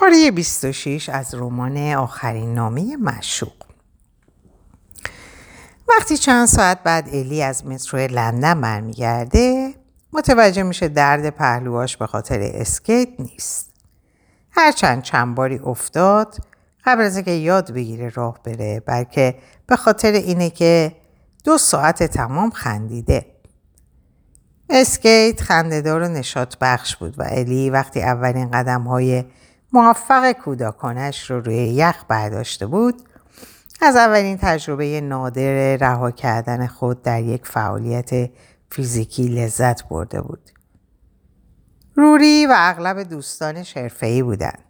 پاره 26 از رمان آخرین نامه معشوق وقتی چند ساعت بعد الی از مترو لندن برمیگرده متوجه میشه درد پهلوهاش به خاطر اسکیت نیست. هرچند چند باری افتاد قبل از اینکه یاد بگیره راه بره بلکه به خاطر اینه که دو ساعت تمام خندیده. اسکیت خندهدار و نشاط بخش بود و الی وقتی اولین قدم های موفق کودکانش رو روی یخ برداشته بود از اولین تجربه نادر رها کردن خود در یک فعالیت فیزیکی لذت برده بود. روری و اغلب دوستانش حرفه‌ای بودند.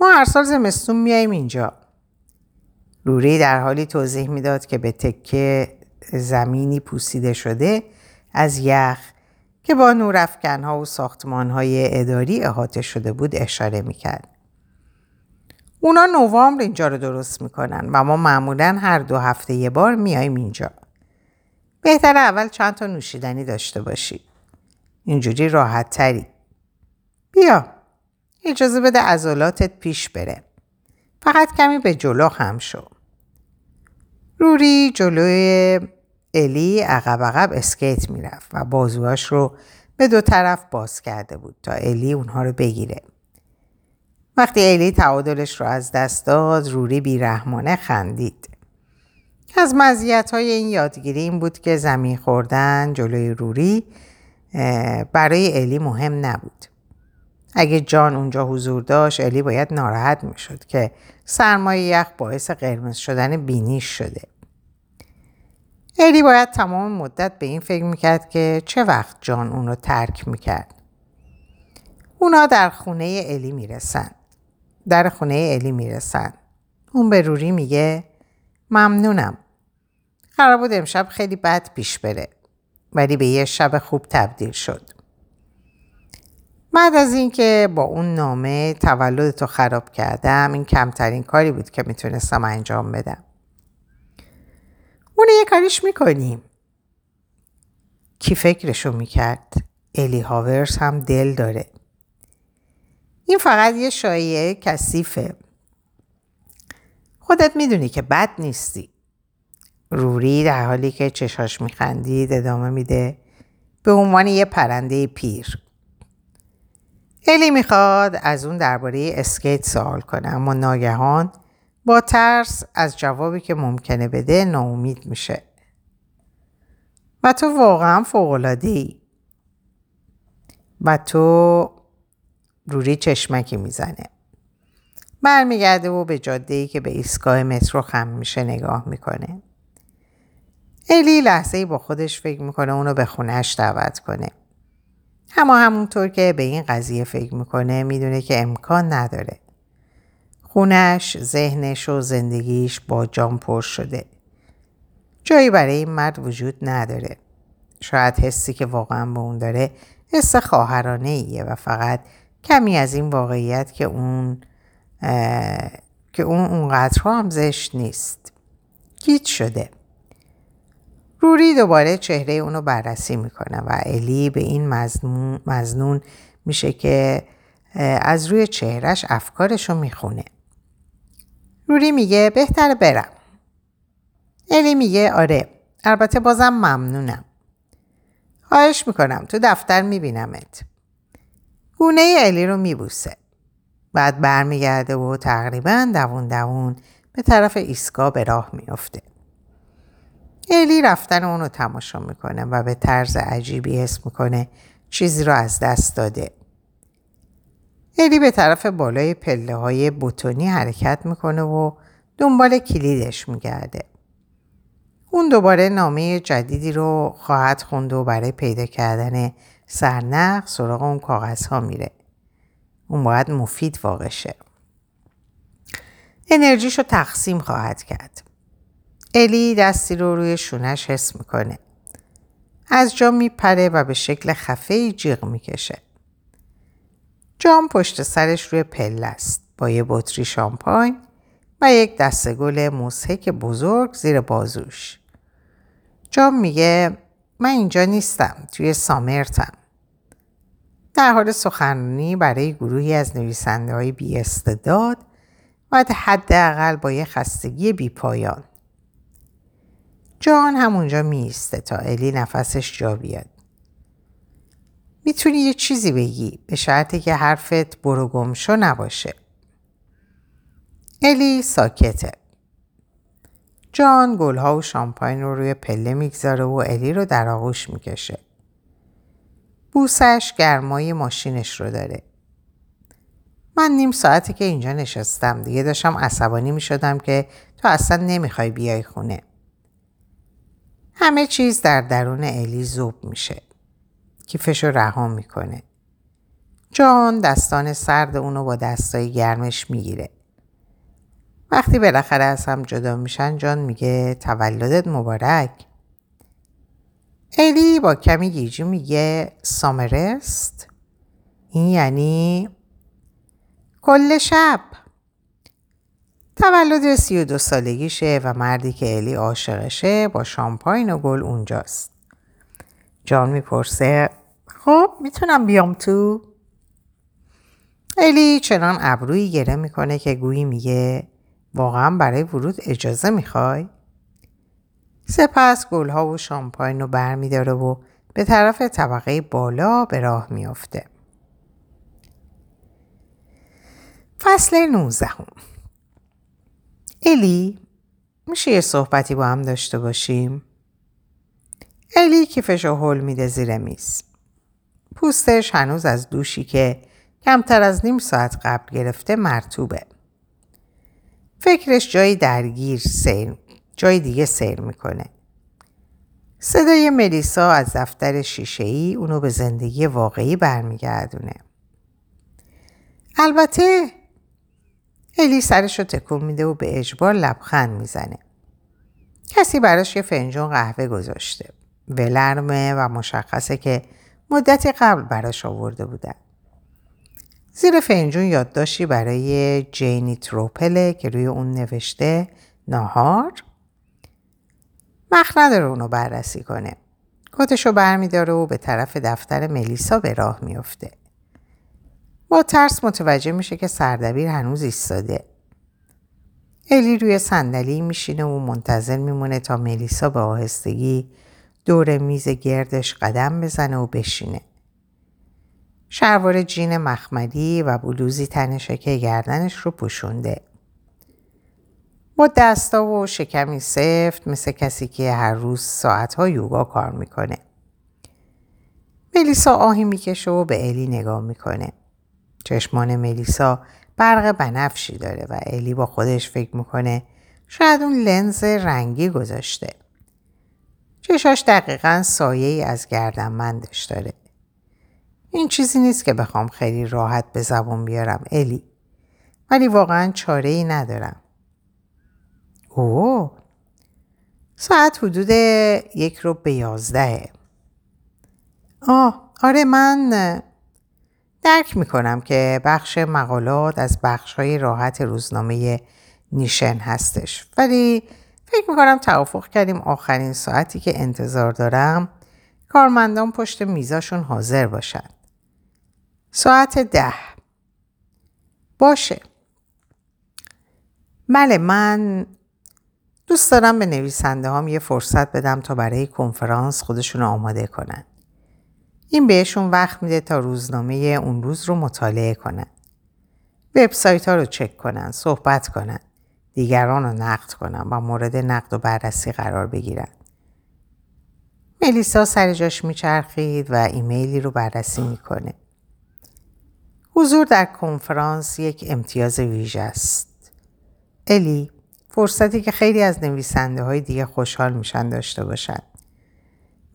ما هر سال زمستون میاییم اینجا. روری در حالی توضیح می‌داد که به تکه زمینی پوسیده شده از یخ که با نورافکنها و ساختمانهای اداری احاطه شده بود اشاره می‌کرد. اونا نوامبر اینجا رو درست می‌کنن و ما معمولا هر دو هفته یه بار میاییم اینجا. بهتر اول چند تا نوشیدنی داشته باشی. اینجوری راحت تری. بیا. اجازه بده عضلاتت پیش بره. فقط کمی به جلو هم شو. روری جلوی الی عقب عقب اسکیت می‌رفت و بازوهاش رو به دو طرف باز کرده بود تا الی اونها رو بگیره. وقتی الی تعادلش رو از دست داد روری بیرحمانه خندید. از مزیت های این یادگیری این بود که زمین خوردن جلوی روری برای الی مهم نبود. اگه جان اونجا حضور داشت الی باید ناراحت می شد که سرمایه یخ باعث قرمز شدن بینیش شده. الی باید تمام مدت به این فکر می‌کرد که چه وقت جان اون رو ترک می‌کرد. اونا در خونه الی می‌رسن. در خونه الی می‌رسن. اون به روری میگه ممنونم. قرار بود امشب خیلی بد پیش بره. ولی به یه شب خوب تبدیل شد. بعد از اینکه با اون نامه تولدتو خراب کردم این کمترین کاری بود که می‌تونستم انجام بدم. اون یه کاریش می‌کنیم. کی فکرشو می‌کرد؟ الی هاورس هم دل داره. این فقط یه شایعه کثیفه. خودت می‌دونی که بد نیستی. روری در حالی که چشاش میخندید ادامه میده به عنوان یه پرنده پیر. الی می‌خواد از اون درباره اسکیت سوال کنه اما ناگهان با ترس از جوابی که ممکنه بده ناامید میشه. و تو واقعا فوقلاده ای. و تو روری چشمکی می‌زنه. برمیگرده و به جاده ای که به ایستگاه مترو خم میشه نگاه می‌کنه. الی لحظه با خودش فکر می‌کنه اونو به خونهش دعوت کنه. اما همونطور که به این قضیه فکر می‌کنه می‌دونه که امکان نداره. خونش، ذهنش و زندگیش با جام پر شده. جایی برای این مرد وجود نداره. شاید حسی که واقعا به اون داره حس خواهرانه ایه و فقط کمی از این واقعیت که اون که اون اونقدرها هم زشت نیست. گیت شده. روری دوباره چهره اونو بررسی می‌کنه و الی به این مزنون میشه که از روی چهرش افکارشو می‌خونه. روری میگه بهتر برم. الی میگه آره البته بازم ممنونم. خواهش می‌کنم تو دفتر میبینمت. گونه الی رو میبوسه. بعد برمیگرده و تقریبا دوون دوون به طرف ایسکا به راه میافته. الی رفتن اونو تماشا می‌کنه و به طرز عجیبی حس می‌کنه چیزی رو از دست داده. الی به طرف بالای پله های بوتونی حرکت می‌کنه و دنبال کلیدش میگرده. اون دوباره نامه جدیدی رو خواهد خوند و برای پیدا کردن سرنخ سراغ اون کاغذ ها میره. اون باید مفید واقع شه. انرژیشو تقسیم خواهد کرد. الی دستی رو روی شونش حس می‌کنه. از جا میپره و به شکل خفه جیغ می‌کشه. جام پشت سرش روی پله است با یه بطری شامپاین و یک دسته گل موسیک بزرگ زیر بازوش. جام میگه من اینجا نیستم توی سامرتم. در حال سخنرانی برای گروهی از نویسنده های بی استداد و حداقل با یه خستگی بی پایان. جان همونجا میسته تا الی نفسش جا بیاد. می‌تونی یه چیزی بگی به شرطی که حرفت برو گمشو نباشه. الی ساکته. جان گلها و شامپاین رو روی پله می‌گذاره و الی رو در آغوش می‌کشه. بوسش گرمای ماشینش رو داره. من نیم ساعتی که اینجا نشستم دیگه داشتم عصبانی می شدم که تو اصلا نمی‌خوای بیای خونه. همه چیز در درون الی زوب میشه. کیفش رو رها می‌کنه. جان دستان سرد اونو با دستای گرمش می‌گیره. وقتی بالاخره از هم جدا میشن جان میگه تولدت مبارک. الی با کمی گیجی میگه سامرست این یعنی کل شب تولد سی و دو سالگیشه و مردی که الی عاشقشه با شامپاین و گل اونجاست جان می‌پرسه خب می‌تونم بیام تو؟ الی چنان ابرویی گره می‌کنه که گویی میگه واقعا برای ورود اجازه می‌خوای؟ سپس گلها و شامپاین رو برمیداره و به طرف طبقه بالا به راه میافته. فصل 19 الی میشه یه صحبتی با هم داشته باشیم؟ الی کیفش رو حل میده زیر میز. پوستش هنوز از دوشی که کمتر از نیم ساعت قبل گرفته مرتوبه. فکرش جایی درگیر سیر جای دیگه سیر می‌کنه. صدای ملیسا از دفتر شیشه ای اونو به زندگی واقعی برمیگردونه. البته الی سرش رو تکون میده و به اجبار لبخند می‌زنه. کسی براش یه فنجون قهوه گذاشته. ولرمه و مشخصه که مدتی قبل براش آورده بودن. زیر فنجون یادداشتی برای جینی تروپله که روی اون نوشته ناهار وقت نداره اونو بررسی کنه. کتشو برمیداره و به طرف دفتر ملیسا به راه میفته. با ترس متوجه میشه که سردبیر هنوز ایستاده. الی روی صندلی میشینه و منتظر میمونه تا ملیسا به آهستگی دور میز گردش قدم بزنه و بشینه. شلوار جین مخملی و بلوزی تنشه که گردنش رو پوشونده. با دستا و شکمی سفت مثل کسی که هر روز ساعتها یوگا کار می‌کنه. ملیسا آهی می‌کشه و به الی نگاه می‌کنه. چشمان ملیسا برق بنفشی داره و الی با خودش فکر می‌کنه شاید اون لنز رنگی گذاشته. چشاش دقیقا سایه ای از گردنمندش داره. این چیزی نیست که بخوام خیلی راحت به زبون بیارم الی. ولی واقعا چاره ای ندارم. اوه ساعت حدود یک رو به یازدهه. آه آره من درک می‌کنم که بخش مقالات از بخش های راحت روزنامه نیشن هستش ولی فکر می‌کنم توافق کردیم آخرین ساعتی که انتظار دارم کارمندان پشت میزاشون حاضر باشن. ساعت ده باشه بله من دوست دارم به نویسنده هم یه فرصت بدم تا برای کنفرانس خودشون آماده کنن. این بهشون وقت میده تا روزنامه اون روز رو مطالعه کنن. وبسایت ها رو چک کنن، صحبت کنن، دیگران رو نقد کنن و مورد نقد و بررسی قرار بگیرن. ملیسا سر جاش میچرخید و ایمیلی رو بررسی می‌کنه. حضور در کنفرانس یک امتیاز ویژه است. الی فرصتی که خیلی از نویسنده های دیگه خوشحال میشن داشته باشن.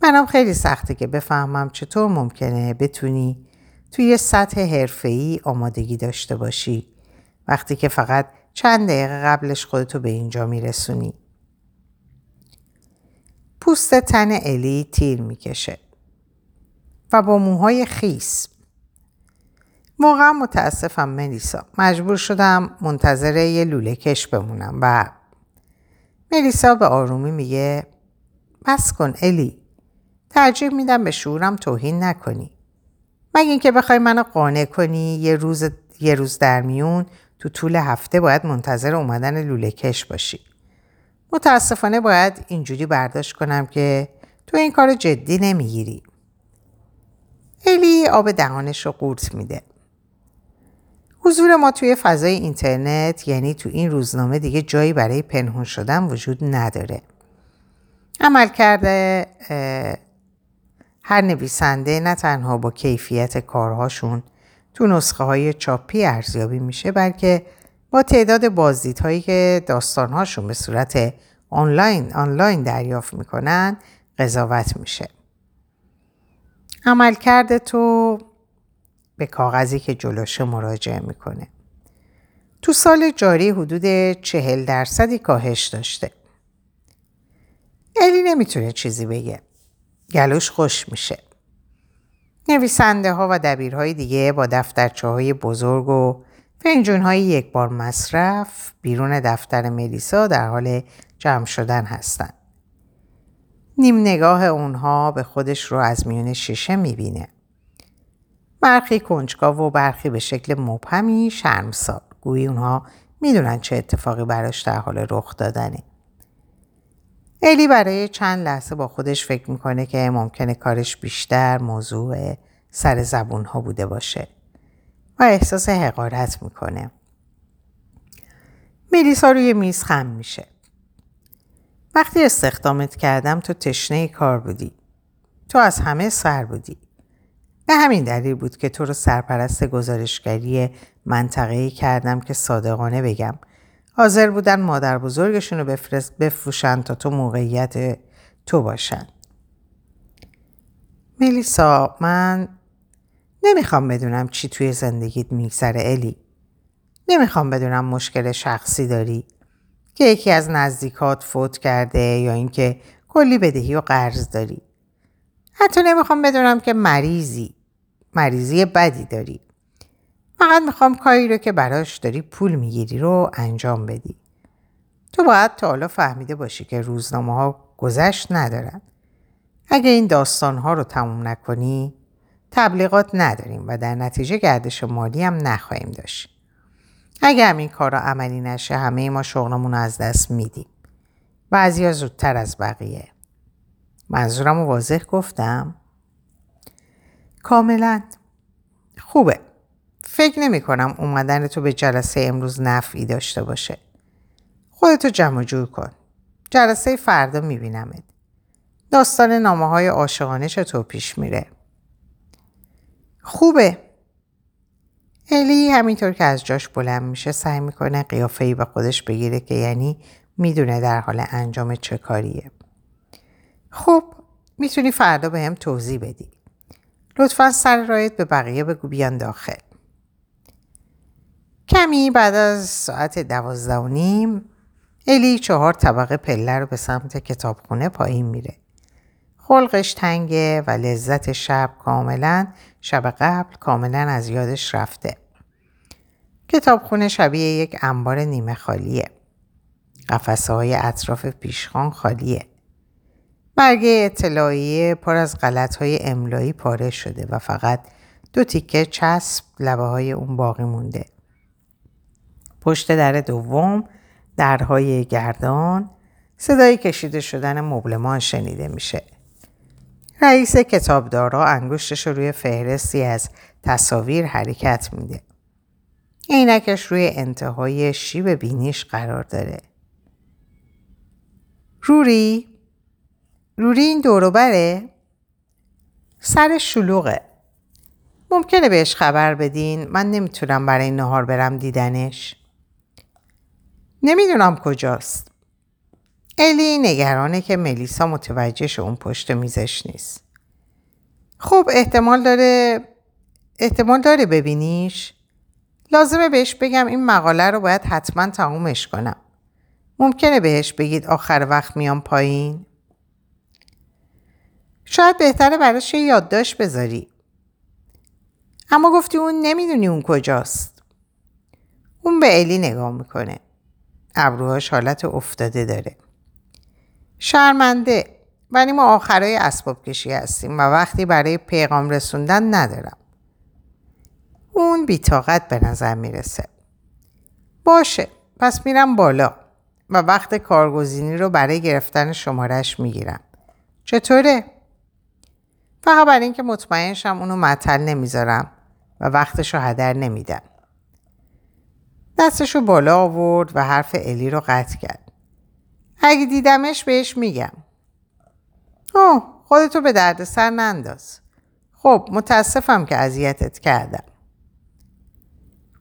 منم خیلی سخته که بفهمم چطور ممکنه بتونی توی سطح حرفه‌ای آمادگی داشته باشی وقتی که فقط چند دقیقه قبلش خودتو به اینجا میرسونی. پوست تن الی تیر می‌کشه و با موهای خیس. واقعا متاسفم ملیسا. مجبور شدم منتظر یه لوله کش بمونم و ملیسا به آرومی میگه بس کن الی ترجیح میدم به شعورم توهین نکنی. مگه اینکه بخوای منو قانع کنی یه روز یه روز در میون تو طول هفته باید منتظر اومدن لوله کش باشی. متاسفانه باید اینجوری برداشت کنم که تو این کار جدی نمی‌گیری. الی آب دهانش رو قورت میده. حضور ما توی فضای اینترنت یعنی تو این روزنامه دیگه جایی برای پنهون شدن وجود نداره. عمل کرده هر نویسنده نه تنها با کیفیت کارهاشون تو نسخه های چاپی ارزیابی میشه بلکه با تعداد بازدیدهایی که داستانهاشون به صورت آنلاین آنلاین دریافت می‌کنن قضاوت میشه. عمل کرده تو به کاغذی که جلوشه مراجعه می‌کنه. تو سال جاری حدود چهل درصدی کاهش داشته. الی نمی‌تونه چیزی بگه. گلوش خوش میشه. نویسنده ها و دبیرهای دیگه با دفترچه های بزرگ و فنجون های یک بار مصرف بیرون دفتر ملیسا در حال جمع شدن هستند. نیم نگاه اونها به خودش رو از میون شیشه می‌بینه. برخی کنجکاو و برخی به شکل مبهمی شرمسار. گویی اونها می‌دونن چه اتفاقی براش در حال رخ دادنه. الی برای چند لحظه با خودش فکر می‌کنه که ممکنه کارش بیشتر موضوع سر زبون ها بوده باشه و احساس حقارت می‌کنه. میلیسا روی میز خم میشه. وقتی استخدامت کردم تو تشنه کار بودی. تو از همه سر بودی. به همین دلیل بود که تو رو سرپرست گزارشگری منطقه‌ای کردم که صادقانه بگم حاضر بودن مادر بزرگشون رو بفرست بفروشن تا تو موقعیت تو باشن. ملیسا من نمی‌خوام بدونم چی توی زندگیت میگذره الی. نمی‌خوام بدونم مشکل شخصی داری که یکی از نزدیکات فوت کرده یا اینکه کلی بدهی و قرض داری. حتی نمی‌خوام بدونم که مریضی. مریضی بدی داری. فقط می‌خوام کاری رو که براش داری پول می‌گیری رو انجام بدی. تو باید تا حالا فهمیده باشی که روزنامه ها گذشت ندارن. اگه این داستان ها رو تموم نکنی تبلیغات نداریم و در نتیجه گردش مالی هم نخواهیم داشت. اگه این کار را عملی نشه همه ما شغلمون رو از دست میدیم. بعضی زودتر از بقیه. منظورم رو واضح گفتم؟ کاملا خوبه. فکر نمی کنم اومدن تو به جلسه امروز نفعی داشته باشه. خودتو جمع جور کن. جلسه فردا میبینمت. داستان نامه های عاشقانه چطور پیش میره؟ خوبه. الی همینطور که از جاش بلند میشه سعی می‌کنه قیافه به خودش بگیره که یعنی می‌دونه در حال انجام چه کاریه. خب می‌تونی فردا به هم توضیح بدی. لطفا سر رایت به بقیه بگو بیان داخل. کمی بعد از ساعت دوازده و نیم الی چهار طبقه پله رو به سمت کتابخونه پایین میره. خلقش تنگه و لذت شب کاملا شب قبل کاملا از یادش رفته. کتابخونه شبیه یک انبار نیمه خالیه. قفسه های اطراف پیشخان خالیه. برگه اطلاعیه پر از غلط های املایی پاره شده و فقط دو تیکه چسب لبه های اون باقی مونده. پشت در دوم درهای گردان صدای کشیده شدن مبلمان شنیده میشه. رئیس کتابدارا انگشتش روی فهرستی از تصاویر حرکت میده. عینکش روی انتهای شیب بینیش قرار داره. روری؟ روری این دوروبره؟ سر شلوغه. ممکنه بهش خبر بدین من نمی‌تونم برای نهار برم دیدنش. نمی‌دونم کجاست. الی نگرانه که ملیسا متوجهش اون پشت میزش نیست. خب احتمال داره احتمال داره ببینیش؟ لازمه بهش بگم این مقاله رو باید حتما تمومش کنم. ممکنه بهش بگید آخر وقت میام پایین؟ شاید بهتره براش یه یادداشت بذاری. اما گفتی اون نمی‌دونی اون کجاست. اون به الی نگاه می‌کنه. ابروهاش حالت افتاده داره. شرمنده ولی ما آخرای اسباب کشی هستیم و وقتی برای پیغام رسوندن ندارم. اون بیتاقت به نظر می‌رسه. باشه پس میرم بالا و وقت کارگزینی رو برای گرفتن شمارش می‌گیرم. چطوره؟ فقط برای اینکه مطمئن شم اونو معطل نمی‌ذارم و وقتش رو هدر نمیدم. دستشو بالا آورد و حرف الی رو قطع کرد. اگه دیدمش بهش میگم. اوه خودتو به درد سر ننداز. خب متاسفم که اذیتت کردم.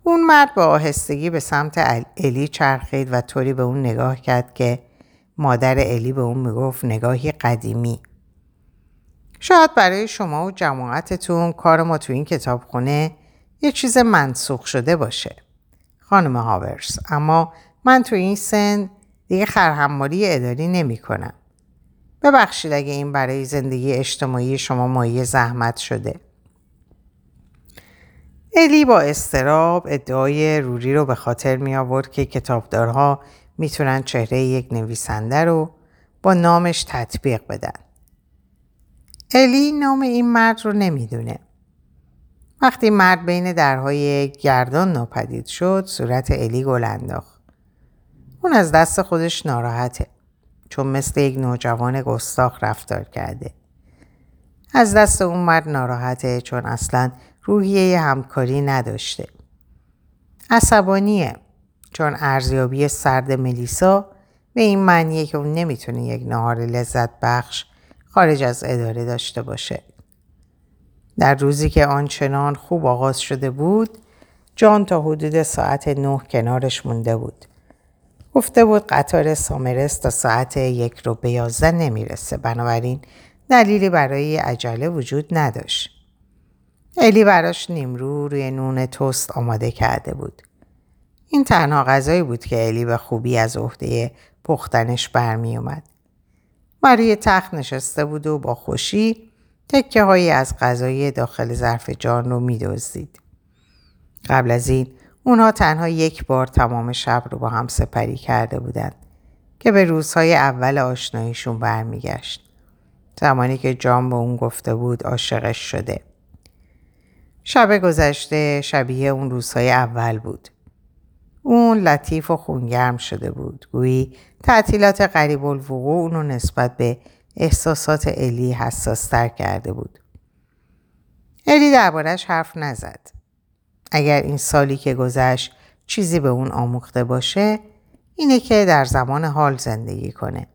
اون مرد با آهستگی به سمت الی چرخید و طوری به اون نگاه کرد که مادر الی به اون می‌گفت نگاهی قدیمی. شاید برای شما و جماعتتون کار ما تو این کتابخونه یه چیز منسوخ شده باشه. خانم هاورس اما من تو این سن دیگه خرحمالی اداری نمی کنم. ببخشید اگه این برای زندگی اجتماعی شما مایه زحمت شده. الی با استراب ادعای روری رو به خاطر می آورد که کتابدارها می‌تونن چهره یک نویسنده رو با نامش تطبیق بدن. الی نام این مرد رو نمی‌دونه. وقتی مرد بین درهای گردان ناپدید شد صورت الی گل انداخت. اون از دست خودش ناراحته چون مثل یک نوجوان گستاخ رفتار کرده. از دست اون مرد ناراحته چون اصلا روحیه همکاری نداشته. عصبانیه چون ارزیابی سرد ملیسا به این معنیه که اون نمی‌تونه یک نهار لذت بخش خارج از اداره داشته باشه. در روزی که آنچنان خوب آغاز شده بود جان تا حدود ساعت نه کنارش مونده بود. گفته بود قطار سامرس تا ساعت یک رو به یازده نمی‌رسه بنابراین دلیلی برای عجله وجود نداشت. الی براش نیمرو روی نون توست آماده کرده بود. این تنها غذایی بود که الی به خوبی از عهده پختنش برمی اومد. روی تخت نشسته بود و با خوشی تکه هایی از غذای داخل ظرف جان رو میدزدید. قبل از این اونها تنها یک بار تمام شب رو با هم سپری کرده بودند که به روزهای اول آشناییشون برمیگشت. زمانی که جان به اون گفته بود عاشقش شده. شب گذشته شبیه اون روزهای اول بود. اون لطیف و خونگرم شده بود. گویی تعطیلات قریب الوقوع اونو نسبت به احساسات الی حساستر کرده بود. الی دربارش حرف نزد. اگر این سالی که گذشت چیزی به اون آموخته باشه اینه که در زمان حال زندگی کنه.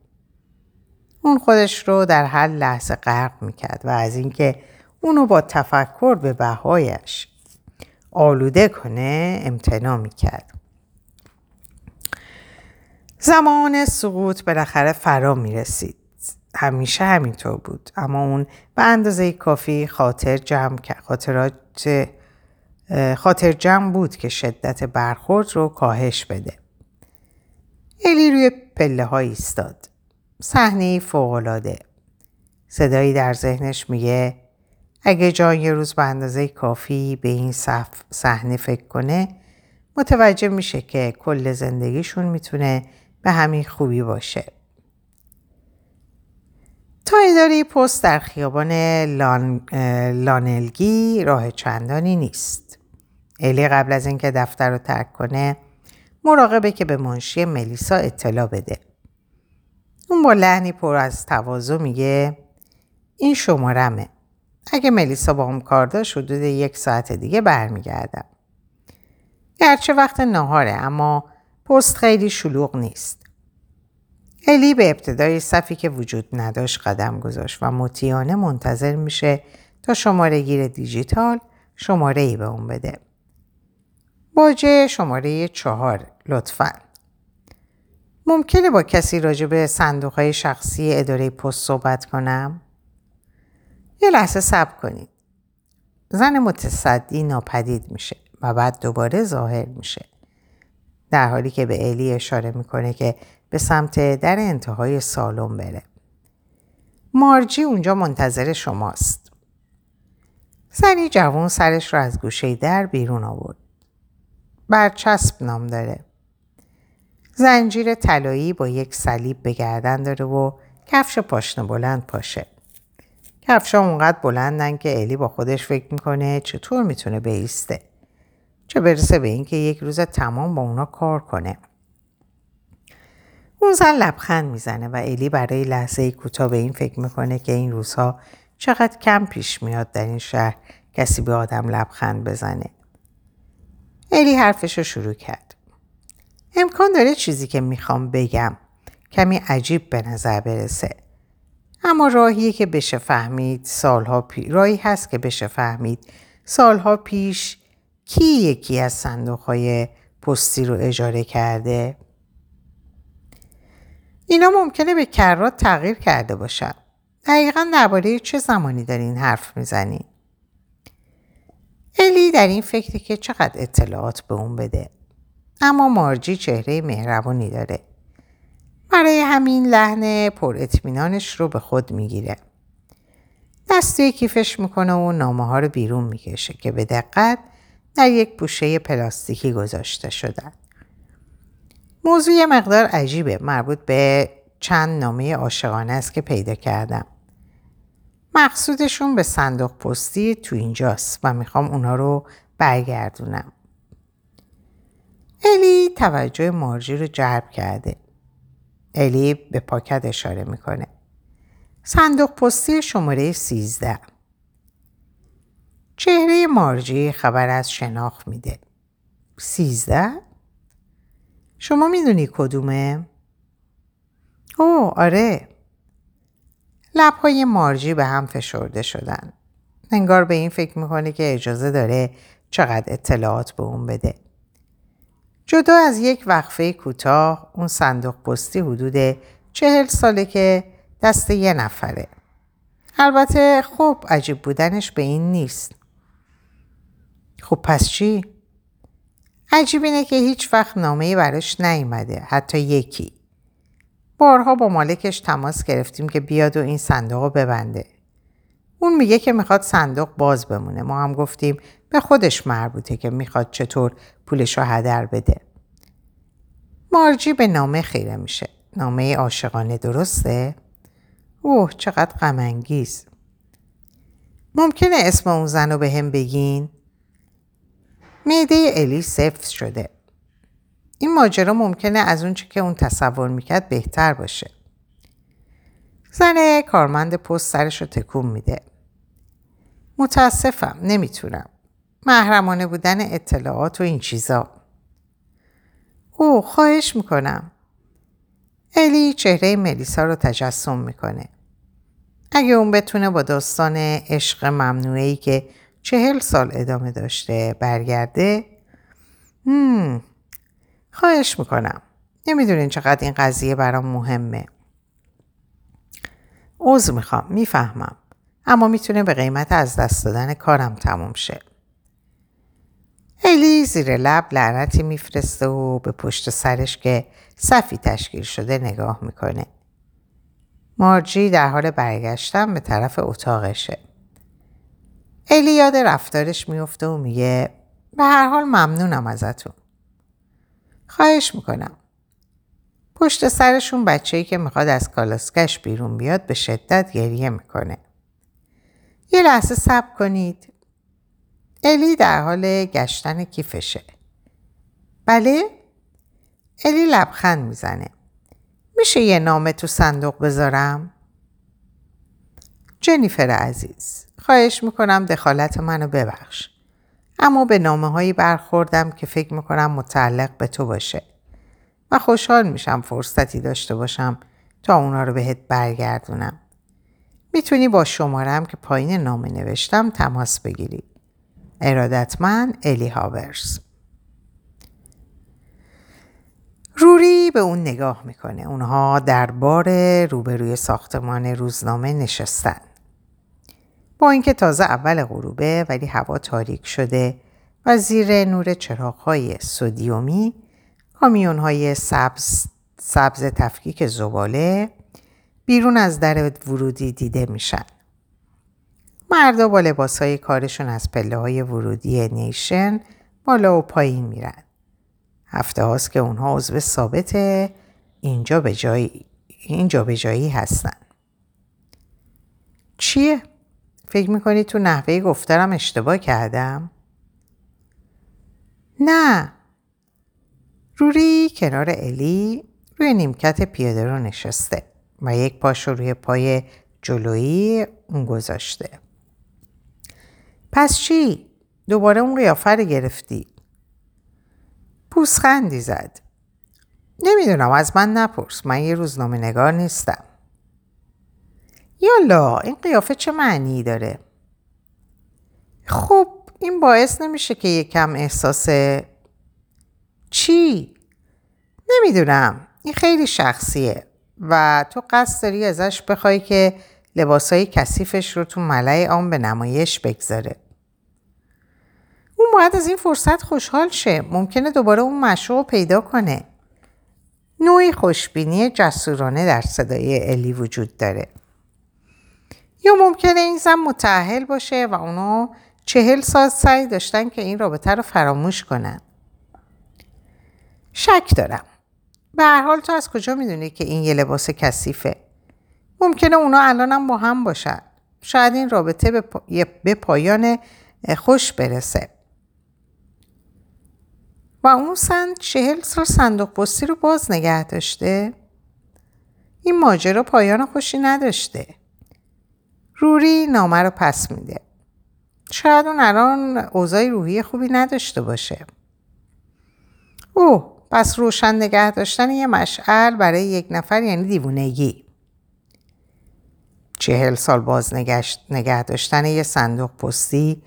اون خودش رو در هر لحظه غرق می‌کرد و از اینکه اونو با تفکر به بهایش آلوده کنه امتنا می‌کرد. زمان سقوط بالاخره فرا می رسید. همیشه همینطور بود اما اون به اندازه کافی خاطر جمع خاطرات خاطر جمع بود که شدت برخورد رو کاهش بده. الی روی پله ها ایستاد. صحنه فوقالعاده. صدایی در ذهنش میگه اگه جان یه روز به اندازه کافی به این صحنه فکر کنه متوجه میشه که کل زندگیشون می‌تونه به همین خوبی باشه. تا اداره پست در خیابان لان، لانلگی راه چندانی نیست. الی قبل از اینکه دفتر رو ترک کنه مراقبه که به منشی ملیسا اطلاع بده. اون با لحنی پر از تواضع میگه این شمارمه. اگه ملیسا با هم کار داشت حدود یک ساعت دیگه برمیگردم. گرچه وقت نهاره اما پست خیلی شلوغ نیست. الی به ابتدای صفی که وجود نداشت قدم گذاشت و مطیانه منتظر میشه تا شماره گیر دیجیتال شماره ای به اون بده. باجه شماره چهار لطفا. ممکنه با کسی راجع به صندوق های شخصی اداره پست صحبت کنم؟ یه لحظه صبر کنید. زن متصدی ناپدید میشه و بعد دوباره ظاهر میشه. در حالی که به الی اشاره می‌کنه که به سمت در انتهای سالن بره. مارجی اونجا منتظر شماست. زنی جوان سرش رو از گوشه در بیرون آورد. برچسب نام داره. زنجیر طلایی با یک صلیب به گردن داره و کفش پاشنه بلند پاشه. کفشا اونقدر بلندن که الی با خودش فکر می‌کنه چطور می‌تونه بیسته. چه برسه به اینکه یک روز تمام با اونا کار کنه اون زن لبخند می‌زنه و الی برای لحظه کوتاه به این فکر می‌کنه که این روزها چقدر کم پیش میاد در این شهر کسی به آدم لبخند بزنه. الی حرفش رو شروع کرد. امکان داره چیزی که می‌خوام بگم کمی عجیب به نظر برسه. اما راهیه که بشه فهمید سالها پی... راهی هست که بشه فهمید سالها پیش کی یکی از صندوق های پستی رو اجاره کرده؟ اینا ممکنه به کرات تغییر کرده باشن. دقیقا درباره چه زمانی دارین حرف می‌زنین؟ الی در این فکری که چقدر اطلاعات به اون بده. اما مارجی چهره مهربونی داره. برای همین لحن پر اطمینانش رو به خود می‌گیره. دستی کیفش می‌کنه و نامه ها رو بیرون می‌کشه که به دقت در یک بوشه پلاستیکی گذاشته شدن. موضوع یه مقدار عجیبه مربوط به چند نامه عاشقانه است که پیدا کردم. مقصودشون به صندوق پستی تو اینجاست و می‌خوام اونا رو برگردونم. الی توجه مارجی رو جلب کرده. الی به پاکت اشاره می‌کنه. صندوق پستی شماره 13. چهره مارجی خبر از شناخت میده. سیزده؟ شما می‌دونی کدومه؟ او آره لبهای مارجی به هم فشرده شدن. انگار به این فکر می‌کنه که اجازه داره چقدر اطلاعات به اون بده. جدا از یک وقفه کوتاه اون صندوق پستی حدود چهل ساله که دست یه نفره. البته خب عجیب بودنش به این نیست. خب پس چی؟ عجیب اینه که هیچ وقت نامه براش نیومده حتی یکی. بارها با مالکش تماس گرفتیم که بیاد و این صندوق رو ببنده. اون میگه که می‌خواد صندوق باز بمونه. ما هم گفتیم به خودش مربوطه که می‌خواد چطور پولش رو هدر بده. مارجی به نامه خیره میشه. نامه عاشقانه درسته؟ اوه چقدر غمانگیز. ممکنه اسم اون زن رو به هم بگین؟ میده الی سفت شده. این ماجرا ممکنه از اون که اون تصور می‌کرد بهتر باشه. زن کارمند پست سرش رو تکون میده. متاسفم نمی‌تونم. محرمانه بودن اطلاعات و این چیزا. او خواهش می‌کنم. الی چهره ملیسا رو تجسم می‌کنه. اگه اون بتونه با داستان عشق ممنوعی که چهل سال ادامه داشته برگرده هم خواهش می‌کنم. نمی‌دونین چقدر این قضیه برام مهمه. عوض می‌خوام. می‌فهمم. اما می‌تونه به قیمت از دست دادن کارم تموم شه. الی زیر لب لعنتی میفرسته و به پشت سرش که صفی تشکیل شده نگاه می‌کنه. مارجی در حال برگشتن به طرف اتاقشه. الی یاد رفتارش میفته و میگه به هر حال ممنونم ازتون. خواهش می‌کنم. پشت سرشون بچه که می‌خواد از کالاسکش بیرون بیاد به شدت گریه می‌کنه. یه لحظه صبر کنید. الی در حال گشتن کیفشه. بله؟ الی لبخند می‌زنه. میشه یه نامه تو صندوق بذارم؟ جنیفر عزیز خواهش می‌کنم دخالت منو ببخش. اما به نامه هایی برخوردم که فکر می‌کنم متعلق به تو باشه و خوشحال میشم فرصتی داشته باشم تا اونا رو بهت برگردونم. می‌تونی با شمارم که پایین نامه نوشتم تماس بگیری. ارادتمن الی هاورز روری به اون نگاه می‌کنه. اونها در بار روبروی ساختمان روزنامه نشستن. با اینکه تازه اول غروبه ولی هوا تاریک شده و زیر نور چراغهای سودیومی کامیون های سبز, سبز تفکیک زباله بیرون از در ورودی دیده میشن. مردا با لباس های کارشون از پله های ورودی نیشن بالا و پایین میرن. هفته هاست که اونها عضو ثابت اینجا به جایی اینجا به جایی هستن. چیه؟ فکر می‌کنی تو نحوه گفترم اشتباه کردم؟ نه. روری کنار الی روی نیمکت پیاده رو نشسته و یک پاش رو روی پای جلویی اون گذاشته. پس چی؟ دوباره اون قیافه رو گرفتی؟ پوسخندی زد. نمی‌دونم از من نپرس. من یه روزنامه نگار نیستم. یالا این قیافه چه معنی داره؟ خب این باعث نمیشه که یکم احساس چی؟ نمی‌دونم این خیلی شخصیه و تو قصد داری ازش بخوای که لباسای کثیفش رو تو ملای آن به نمایش بگذاره. اون باید از این فرصت خوشحال شه ممکنه دوباره اون مشروع پیدا کنه. نوعی خوشبینی جسورانه در صدای الی وجود داره. یا ممکنه این زن متعهل باشه و اونا چهل سال سعی داشتن که این رابطه رو فراموش کنن. شک دارم. به هر حال تو از کجا می‌دونی که این یه لباس کثیفه؟ ممکنه اونا الانم با هم باشن. شاید این رابطه به. به پایان خوش برسه. و اون سن چهل سال صندوق پستی رو باز نگه داشته؟ این ماجرا پایان خوشی نداشته. روری نامه رو پس میده شاید اون الان اوضاع روحی خوبی نداشته باشه اوه پس روشن نگه داشتن یه مشعل برای یک نفر یعنی دیوونگی چهل سال باز نگه داشتن یه صندوق پستی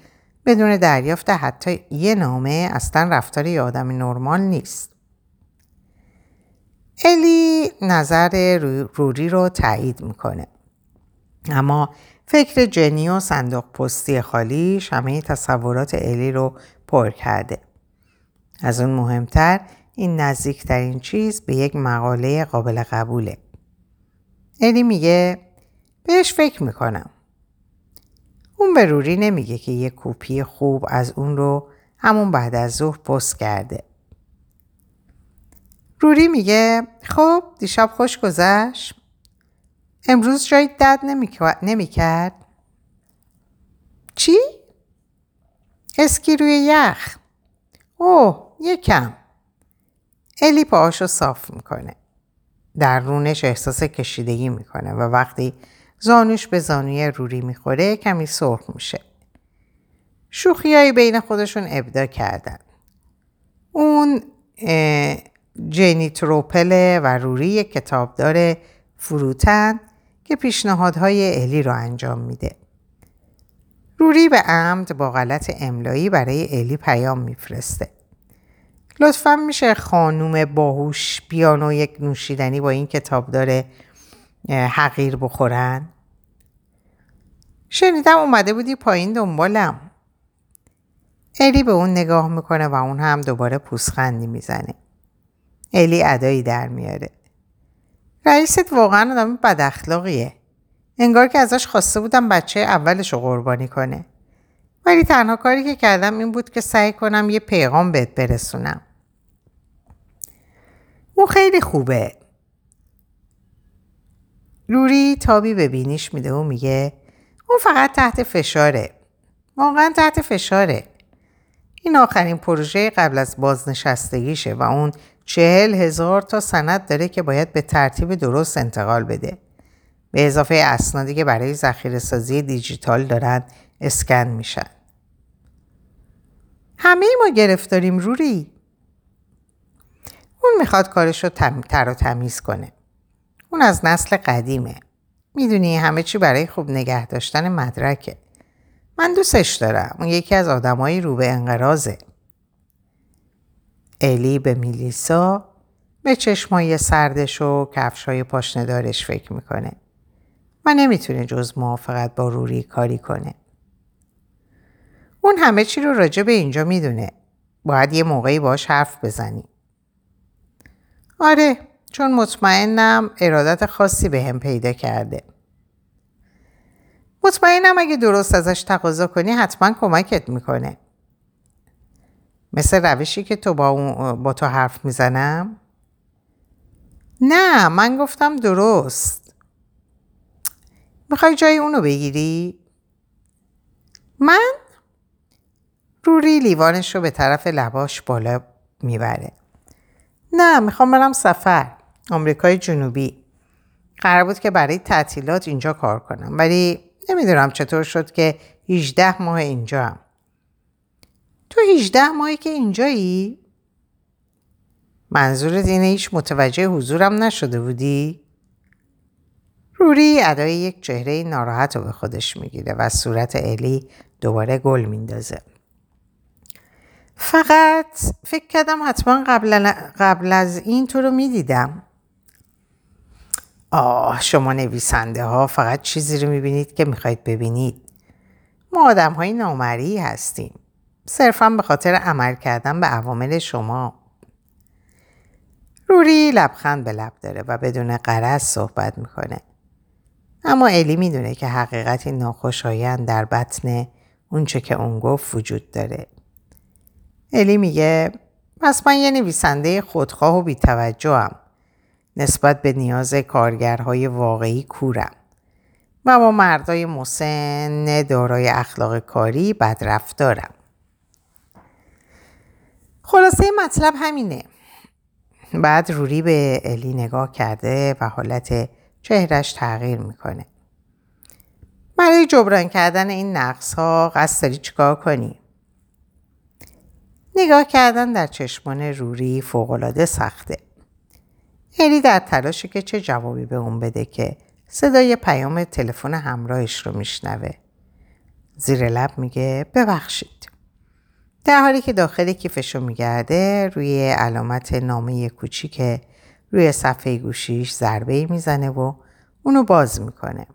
بدون دریافت حتی یه نامه اصلا رفتار یه آدم نرمال نیست. الی نظر روری رو تایید می‌کنه. اما فکر جنی و صندوق پستی خالیش همه تصورات الی رو پر کرده. از اون مهمتر این نزدیکترین چیز به یک مقاله قابل قبوله. الی میگه بهش فکر می‌کنم. اون به روری نمیگه که یه کوپی خوب از اون رو همون بعد از ظهر پست کرده. روری میگه خب دیشب خوش گذشت. امروز جایی دد نمی‌کرد. چی؟ اسکی روی یخ. اوه یکم. الی پاهاشو صاف می‌کنه. در رونش احساس کشیدگی می‌کنه و وقتی زانوش به زانوی روری می‌خوره کمی سرخ میشه. شوخیایی بین خودشون ابدا کردن. اون جینی تروپل و روری یک کتابدار فروتن که پیشنهادهای الی رو انجام میده. روری به عمد با غلط املایی برای الی پیام میفرسته. لطفا میشه خانوم باهوش بیانو یک نوشیدنی با این کتابدار حقیر بخورن؟ شنیدم اومده بودی پایین دنبالم. الی به اون نگاه می‌کنه و اون هم دوباره پوسخندی می‌زنه. الی ادایی در میاره. رئیست واقعا آدم بد اخلاقیه. انگار که ازش خواسته بودم بچه اولش رو قربانی کنه. ولی تنها کاری که کردم این بود که سعی کنم یه پیغام بهت برسونم. اون خیلی خوبه. لوری تابی به بینیش میده و میگه اون فقط تحت فشاره. واقعا تحت فشاره. این آخرین پروژه قبل از بازنشستگیشه و اون چهل هزار تا سند داره که باید به ترتیب درست انتقال بده. به اضافه اسنادی که برای ذخیره سازی دیجیتال دارن اسکن میشن. همه ما گرفتاریم روری. اون می‌خواد کارش رو تر و تمیز کنه. اون از نسل قدیمه. می‌دونی همه چی برای خوب نگه داشتن مدرکه. من دوستش دارم. اون یکی از آدمایی رو به انقرازه. الی به میلیسا به چشمای سردش و کفشای پاشندارش فکر می‌کنه. و نمی‌تونه جز موافقت با روری کاری کنه. اون همه چی رو راجع به اینجا می‌دونه. باید یه موقعی باش حرف بزنی. آره چون مطمئنم ارادت خاصی به هم پیدا کرده. مطمئنم اگه درست ازش تقاضا کنی حتما کمکت می‌کنه. مثل روشی که تو با, با تو حرف می‌زنم؟ نه من گفتم درست. می‌خوای جای اونو بگیری؟ من؟ روری لیوانش رو به طرف لباش بالا می‌بره. نه می‌خوام برم سفر. آمریکای جنوبی. قرار بود که برای تعطیلات اینجا کار کنم ولی نمی‌دونم چطور شد که 18 ماه اینجا هم. تو 18 ماهی که اینجایی؟ منظورت اینه هیچ متوجه حضورم نشده بودی؟ روری ادای یک چهره ناراحت رو به خودش می‌گیره و صورت الی دوباره گل میندازه. فقط فکر کردم حتما قبل, قبل از این تو رو می‌دیدم. آه شما نویسنده ها فقط چیزی رو می‌بینید که می‌خواید ببینید. ما آدم های نامری هستیم. صرفا به خاطر عمل کردن به عوامل شما. روری لبخند به لب داره و بدون قرض صحبت می‌کنه. اما الی می‌دونه که حقیقتی ناخوشایند در بطن اونچه که اون گفت وجود داره. الی میگه پس من یه نویسنده خودخواه و بیتوجهم. نسبت به نیاز کارگرهای واقعی کورم. و با مردای مسن دارای اخلاق کاری بدرفتارم. خلاصه مطلب همینه. بعد روری به الی نگاه کرده و حالت چهرش تغییر می‌کنه. برای جبران کردن این نقص ها قصد داری چیکار کنی؟ نگاه کردن در چشمان روری فوقالعاده سخته. الی در تلاشی که چه جوابی به اون بده که صدای پیام تلفن همراهش رو میشنوه. زیر لب میگه ببخشید. در حالی که داخل کیفشو میگرده روی علامت نامه کوچیک روی صفحه گوشیش ضربه می‌زنه و اونو باز می‌کنه.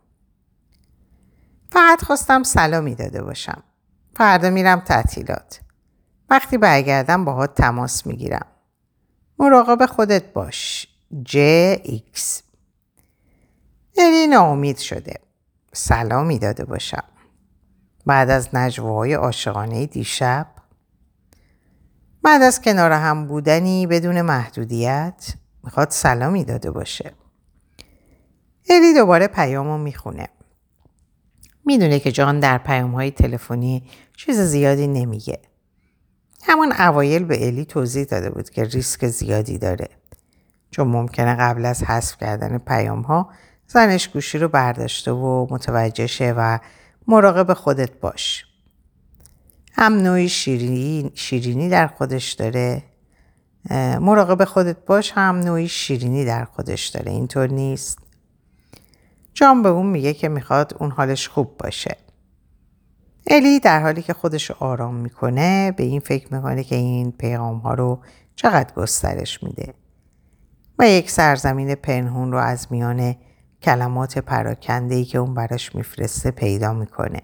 فقط خواستم سلامی داده باشم. فردا میرم تعطیلات. وقتی برگردم باهات تماس می‌گیرم. مراقب خودت باش. ایکس یعنی ناامید شده. سلامی داده باشم. بعد از نجوای عاشقانه دیشب بعد از کنار هم بودنی بدون محدودیت می‌خواد سلامی داده باشه. الی دوباره پیامو می‌خونه. می‌دونه که جان در پیام های تلفنی چیز زیادی نمیگه. همون اوایل به الی توضیح داده بود که ریسک زیادی داره. چون ممکنه قبل از حذف کردن پیام ها زنش گوشی رو برداشته و متوجه شه و مراقب خودت باش. هم نوعی شیرینی, شیرینی در خودش داره. مراقب خودت باش هم نوعی شیرینی در خودش داره. اینطور نیست. جان به اون میگه که می‌خواد اون حالش خوب باشه. الی در حالی که خودش آرام می‌کنه به این فکر می‌کنه که این پیغام ها رو چقدر گسترش میده. و یک سرزمین پنهون رو از میان کلمات پراکنده ای که اون براش میفرسته پیدا می‌کنه.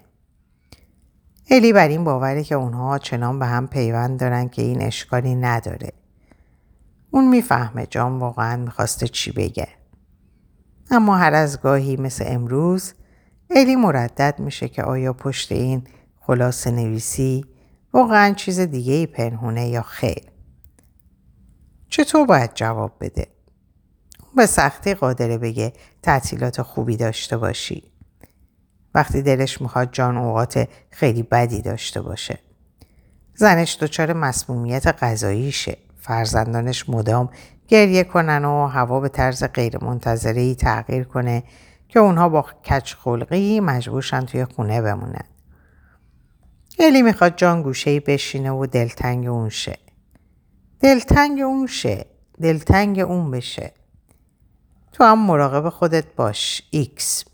الی بر این باوره که اونها چنان به هم پیوند دارن که این اشکالی نداره. اون می‌فهمه جان واقعا می‌خواسته چی بگه. اما هر از گاهی مثل امروز الی مردد میشه که آیا پشت این خلاصه نویسی واقعا چیز دیگه ای پنهونه یا خیر. چطور باید جواب بده؟ به سختی قادره بگه تعطیلات خوبی داشته باشی. وقتی دلش می‌خواد جان اوقات خیلی بدی داشته باشه. زنش دچار مسمومیت غذاییشه. فرزندانش مدام گریه کنن و هوا به طرز غیرمنتظره تغییر کنه که اونها با کج خلقی مجبور شن توی خونه بمونن. الی می‌خواد جان گوشه بشینه و دلتنگ اون شه. دلتنگ اون شه. دلتنگ اون بشه. تو هم مراقب خودت باش. X.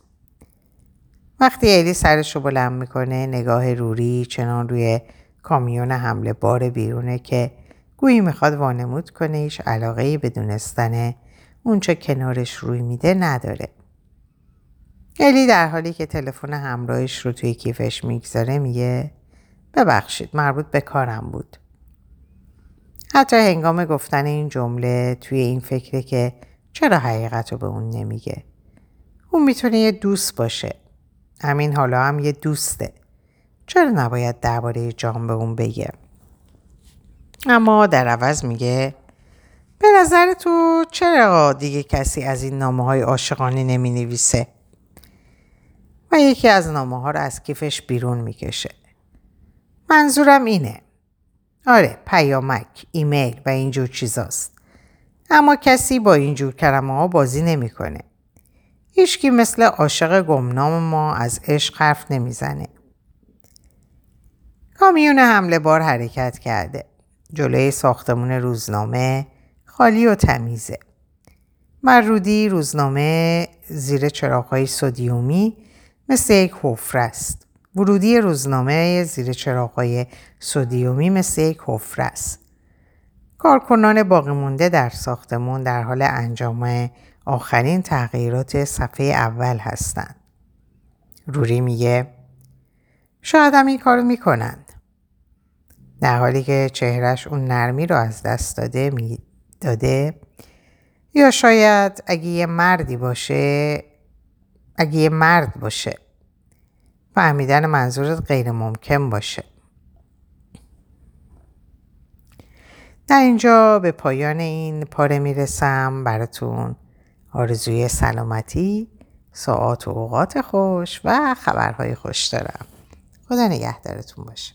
وقتی الی سرش رو بلند می‌کنه نگاه روری چنان روی کامیون حمله بار بیرونه که گویی می‌خواد وانمود کنه ایش علاقه ای به دونستن اونچه کنارش روی میده نداره. الی در حالی که تلفن همراهش رو توی کیفش می‌گذاره میگه ببخشید مربوط به کارم بود. حتی هنگام گفتن این جمله توی این فکره که چرا حقیقت رو به اون نمیگه. اون می‌تونه یه دوست باشه همین حالا هم یه دوسته. چرا نباید درباره جان به اون بگه؟ اما در عوض میگه به نظر تو چرا دیگه کسی از این نامه های عاشقانه نمی نویسه و یکی از نامه ها رو از کیفش بیرون می‌کشه. منظورم اینه. آره پیامک ایمیل و اینجور چیزاست. اما کسی با اینجور کلمه ها بازی نمی‌کنه. هیچکی مثل عاشق گمنام ما از عشق حرف نمی‌زنه کامیون حمله بار حرکت کرده جلوی ساختمون روزنامه خالی و تمیزه مرودی روزنامه زیر چراغهای سودیومی مثل یک حفره است. ورودی روزنامه زیر چراغهای سودیومی مثل یک حفره است. کارکنان باقی مونده در ساختمون در حال انجام آخرین تغییرات صفحه اول هستند. روری میگه شاید هم این کارو می‌کنند. در حالی که چهرش اون نرمی رو از دست داده می داده یا شاید اگه یه مردی باشه اگه یه مرد باشه فهمیدن منظورت غیر ممکن باشه در اینجا به پایان این پاره می‌رسم براتون آرزوی سلامتی ساعات و اوقات خوش و خبرهای خوش دارم. خدا نگهدارتون باشه.